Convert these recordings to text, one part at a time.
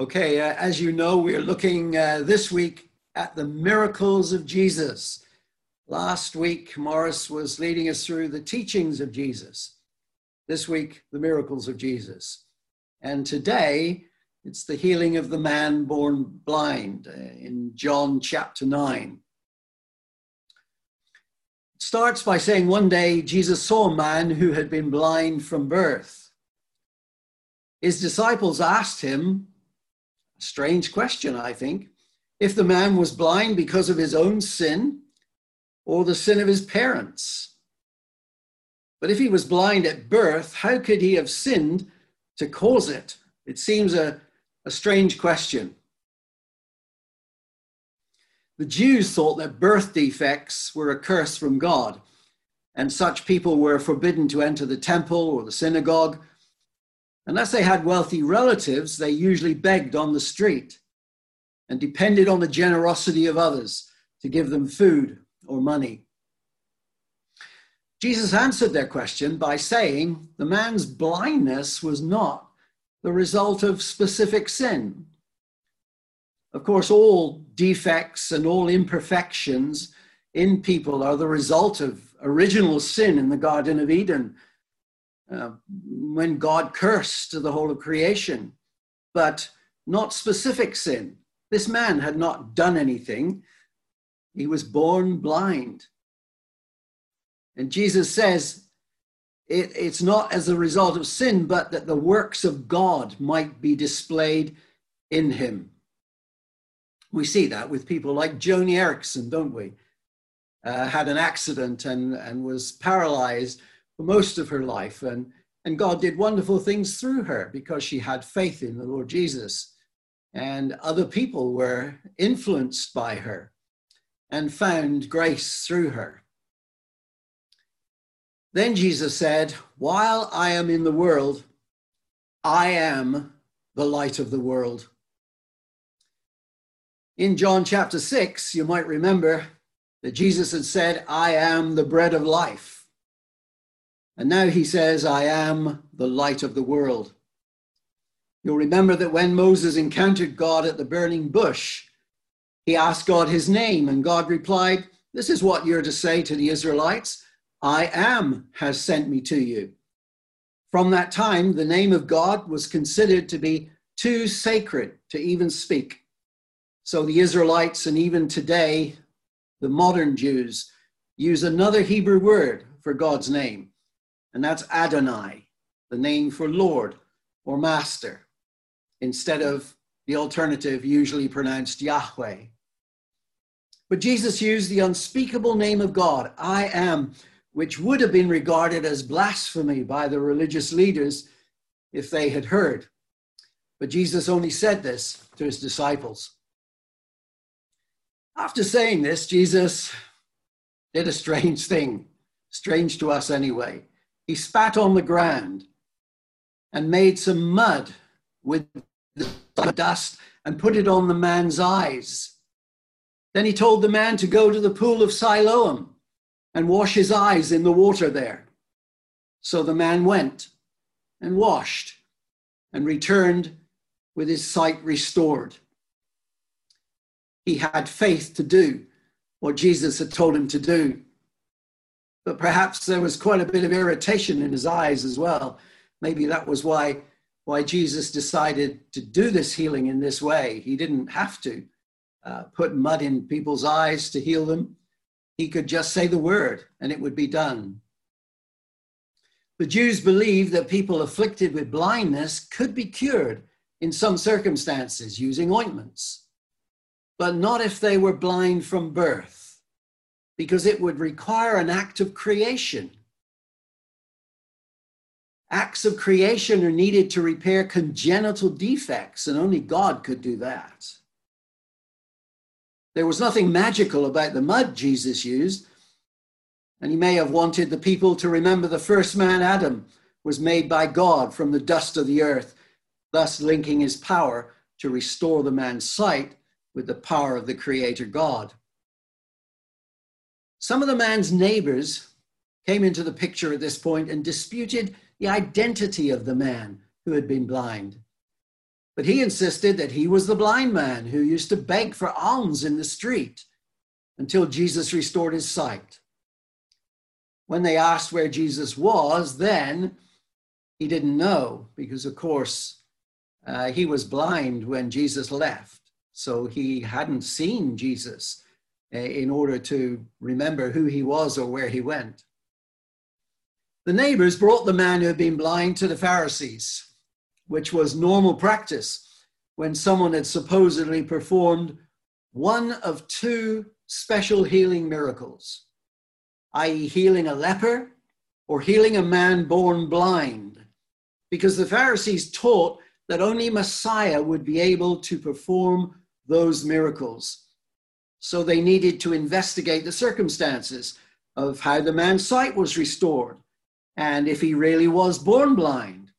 Okay, uh, as you know, we're looking uh, this week at the miracles of Jesus. Last week, Morris was leading us through the teachings of Jesus. This week, the miracles of Jesus. And today, it's the healing of the man born blind uh, in John chapter 9. It starts by saying one day Jesus saw a man who had been blind from birth. His disciples asked him, Strange question, I think. If the man was blind because of his own sin or the sin of his parents. But if he was blind at birth, how could he have sinned to cause it? It seems a, a strange question. The Jews thought that birth defects were a curse from God, and such people were forbidden to enter the temple or the synagogue Unless they had wealthy relatives, they usually begged on the street and depended on the generosity of others to give them food or money. Jesus answered their question by saying the man's blindness was not the result of specific sin. Of course, all defects and all imperfections in people are the result of original sin in the Garden of Eden uh, when God cursed the whole of creation, but not specific sin. This man had not done anything, he was born blind. And Jesus says it, it's not as a result of sin, but that the works of God might be displayed in him. We see that with people like Joni Eareckson, don't we? Uh, had an accident and, and was paralyzed for most of her life. And, and God did wonderful things through her because she had faith in the Lord Jesus. And other people were influenced by her and found grace through her. Then Jesus said, While I am in the world, I am the light of the world. In John chapter 6, you might remember that Jesus had said, I am the bread of life. And now he says, I am the light of the world. You'll remember that when Moses encountered God at the burning bush, he asked God his name, and God replied, This is what you're to say to the Israelites I am has sent me to you. From that time, the name of God was considered to be too sacred to even speak. So the Israelites, and even today, the modern Jews, use another Hebrew word for God's name and that's Adonai, the name for Lord or Master, instead of the alternative usually pronounced Yahweh. But Jesus used the unspeakable name of God, I am, which would have been regarded as blasphemy by the religious leaders if they had heard. But Jesus only said this to his disciples. After saying this, Jesus did a strange thing, strange to us anyway. He spat on the ground and made some mud with the dust and put it on the man's eyes. Then he told the man to go to the pool of Siloam and wash his eyes in the water there. So the man went and washed and returned with his sight restored. He had faith to do what Jesus had told him to do but perhaps there was quite a bit of irritation in his eyes as well. Maybe that was why, why Jesus decided to do this healing in this way. He didn't have to uh, put mud in people's eyes to heal them. He could just say the word and it would be done. The Jews believed that people afflicted with blindness could be cured in some circumstances using ointments, but not if they were blind from birth because it would require an act of creation. Acts of creation are needed to repair congenital defects, and only God could do that. There was nothing magical about the mud Jesus used, and he may have wanted the people to remember the first man, Adam, was made by God from the dust of the earth, thus linking his power to restore the man's sight with the power of the Creator God. Some of the man's neighbors came into the picture at this point and disputed the identity of the man who had been blind. But he insisted that he was the blind man who used to beg for alms in the street until Jesus restored his sight. When they asked where Jesus was, then he didn't know because, of course, uh, he was blind when Jesus left. So he hadn't seen Jesus Uh, in order to remember who he was or where he went. The neighbors brought the man who had been blind to the Pharisees, which was normal practice when someone had supposedly performed one of two special healing miracles, i.e., healing a leper or healing a man born blind, because the Pharisees taught that only Messiah would be able to perform those miracles. So they needed to investigate the circumstances of how the man's sight was restored and if he really was born blind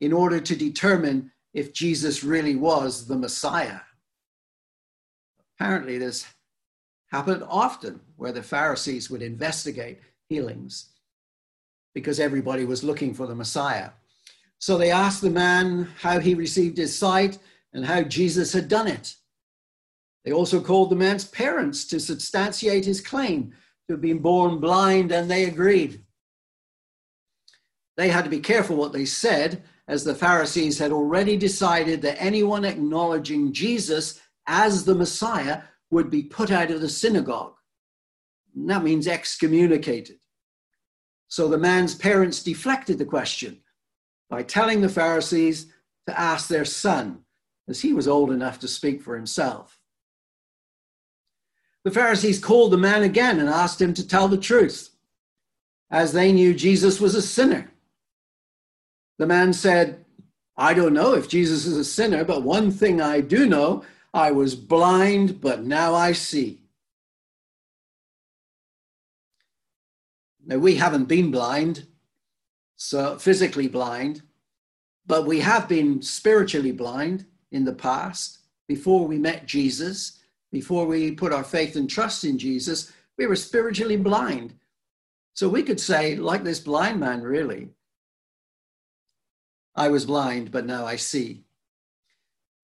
in order to determine if Jesus really was the Messiah. Apparently, this happened often where the Pharisees would investigate healings because everybody was looking for the Messiah. So they asked the man how he received his sight and how Jesus had done it. They also called the man's parents to substantiate his claim to have been born blind, and they agreed. They had to be careful what they said, as the Pharisees had already decided that anyone acknowledging Jesus as the Messiah would be put out of the synagogue. And that means excommunicated. So the man's parents deflected the question by telling the Pharisees to ask their son, as he was old enough to speak for himself. The Pharisees called the man again and asked him to tell the truth, as they knew Jesus was a sinner the man said, I don't know if Jesus is a sinner, but one thing I do know I was blind, but now I see. Now, we haven't been blind, so physically blind, but we have been spiritually blind in the past. Before we met Jesus, before we put our faith and trust in Jesus, we were spiritually blind. So we could say, like this blind man, really, I was blind, but now I see.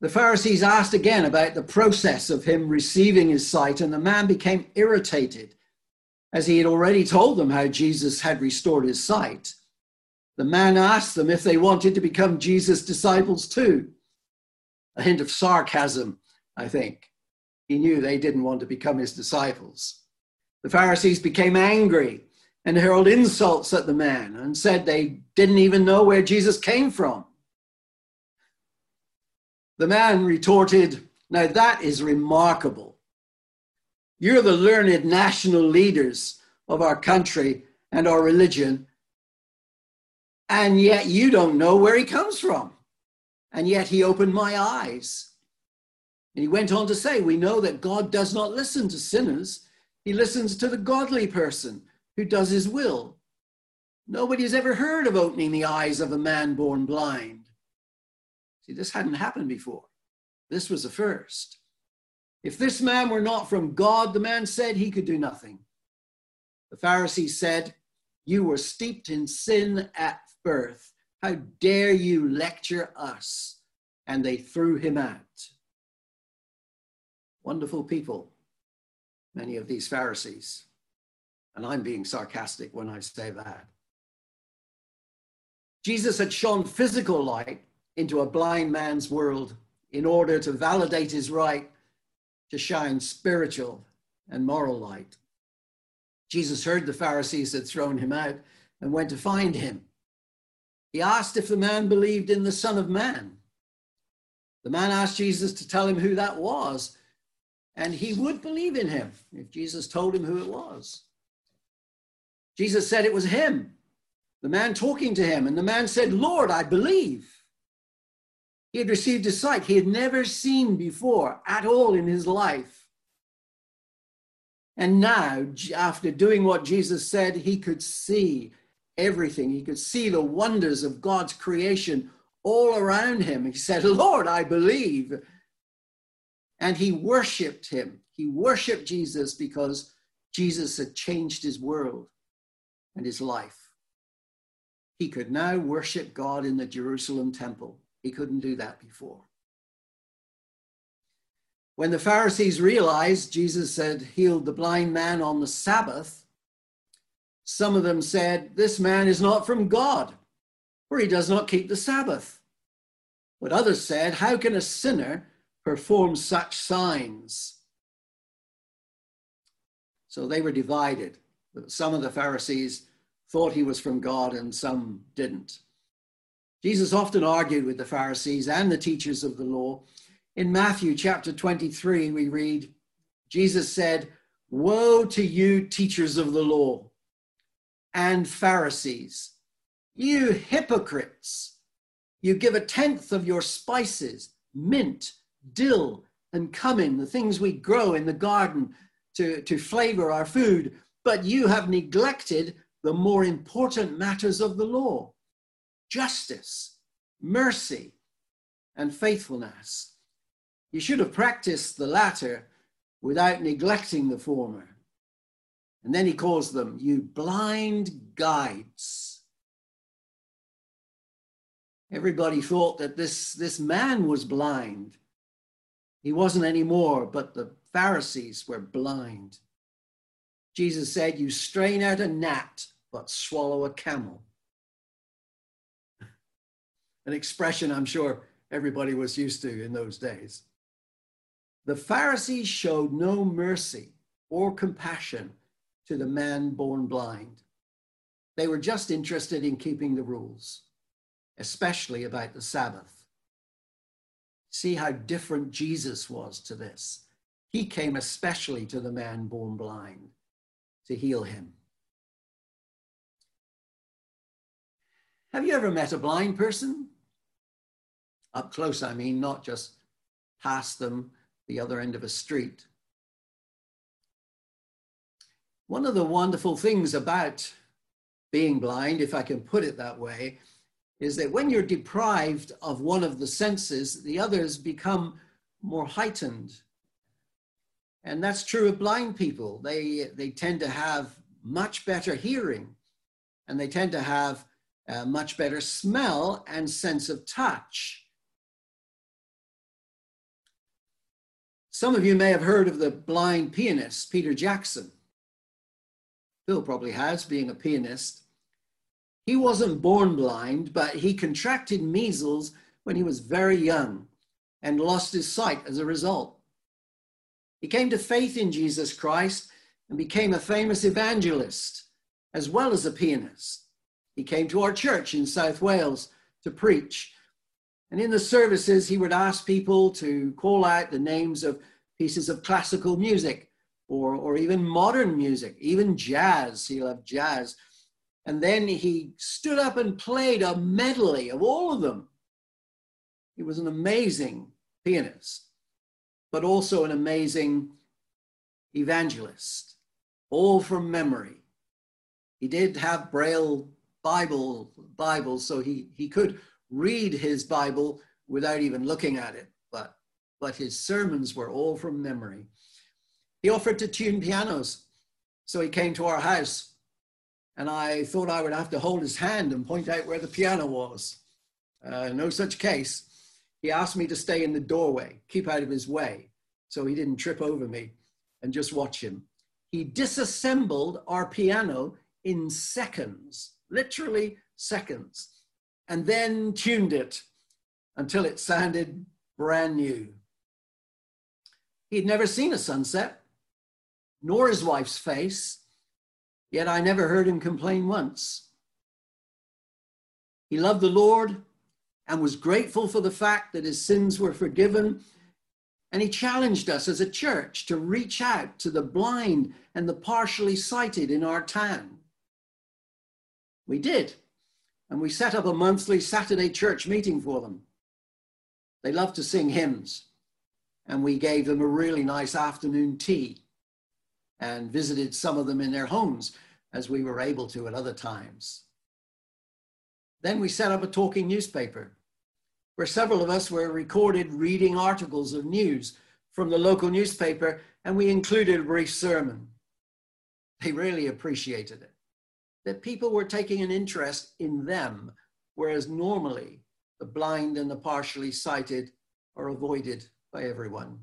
The Pharisees asked again about the process of him receiving his sight, and the man became irritated as he had already told them how Jesus had restored his sight. The man asked them if they wanted to become Jesus' disciples too. A hint of sarcasm, I think. He knew they didn't want to become his disciples. The Pharisees became angry and hurled insults at the man and said they didn't even know where Jesus came from. The man retorted, Now that is remarkable. You're the learned national leaders of our country and our religion, and yet you don't know where he comes from. And yet he opened my eyes. And he went on to say, We know that God does not listen to sinners, he listens to the godly person who does his will. Nobody has ever heard of opening the eyes of a man born blind. See, this hadn't happened before. This was the first. If this man were not from God, the man said he could do nothing. The Pharisees said, You were steeped in sin at birth. How dare you lecture us? And they threw him out. Wonderful people, many of these Pharisees. And I'm being sarcastic when I say that. Jesus had shone physical light into a blind man's world in order to validate his right to shine spiritual and moral light. Jesus heard the Pharisees had thrown him out and went to find him. He asked if the man believed in the Son of Man. The man asked Jesus to tell him who that was, and he would believe in him if Jesus told him who it was. Jesus said it was him, the man talking to him. And the man said, Lord, I believe. He had received a sight he had never seen before at all in his life. And now, after doing what Jesus said, he could see everything. He could see the wonders of God's creation all around him. He said, Lord, I believe. And he worshiped him. He worshiped Jesus because Jesus had changed his world and his life. He could now worship God in the Jerusalem temple He couldn't do that before. When the Pharisees realized Jesus had healed the blind man on the Sabbath, some of them said, This man is not from God, for he does not keep the Sabbath. But others said, How can a sinner perform such signs? So they were divided. Some of the Pharisees thought he was from God and some didn't. Jesus often argued with the Pharisees and the teachers of the law in Matthew chapter 23, we read, Jesus said, Woe to you, teachers of the law and Pharisees, you hypocrites! You give a tenth of your spices, mint, dill, and cumin, the things we grow in the garden to, to flavor our food, but you have neglected the more important matters of the law justice, mercy, and faithfulness. You should have practiced the latter without neglecting the former. And then he calls them, you blind guides. Everybody thought that this, this man was blind. He wasn't anymore, but the Pharisees were blind. Jesus said, You strain out a gnat, but swallow a camel. An expression I'm sure everybody was used to in those days. The Pharisees showed no mercy or compassion to the man born blind. They were just interested in keeping the rules, especially about the Sabbath. See how different Jesus was to this. He came especially to the man born blind to heal him. Have you ever met a blind person? Up close, I mean, not just past them the other end of a street. One of the wonderful things about being blind, if I can put it that way, is that when you're deprived of one of the senses, the others become more heightened. And that's true of blind people. They, they tend to have much better hearing and they tend to have much better smell and sense of touch. Some of you may have heard of the blind pianist, Peter Jackson. Bill probably has, being a pianist. He wasn't born blind, but he contracted measles when he was very young and lost his sight as a result. He came to faith in Jesus Christ and became a famous evangelist as well as a pianist. He came to our church in South Wales to preach and in the services, he would ask people to call out the names of pieces of classical music or, or even modern music, even jazz. He loved jazz. And then he stood up and played a medley of all of them. He was an amazing pianist, but also an amazing evangelist, all from memory. He did have Braille Bible Bibles, so he, he could read his Bible without even looking at it, but, but his sermons were all from memory. He offered to tune pianos, so he came to our house, and I thought I would have to hold his hand and point out where the piano was. Uh, no such case. He asked me to stay in the doorway, keep out of his way, so he didn't trip over me, and just watch him. He disassembled our piano in seconds, literally seconds and then tuned it until it sounded brand new. He'd never seen a sunset, nor his wife's face, yet I never heard him complain once. He loved the Lord and was grateful for the fact that his sins were forgiven. And he challenged us as a church to reach out to the blind and the partially sighted in our town. We did and we set up a monthly Saturday church meeting for them. They loved to sing hymns, and we gave them a really nice afternoon tea and visited some of them in their homes as we were able to at other times. Then we set up a talking newspaper where several of us were recorded reading articles of news from the local newspaper, and we included a brief sermon. They really appreciated it that people were taking an interest in them, whereas normally the blind and the partially sighted are avoided by everyone.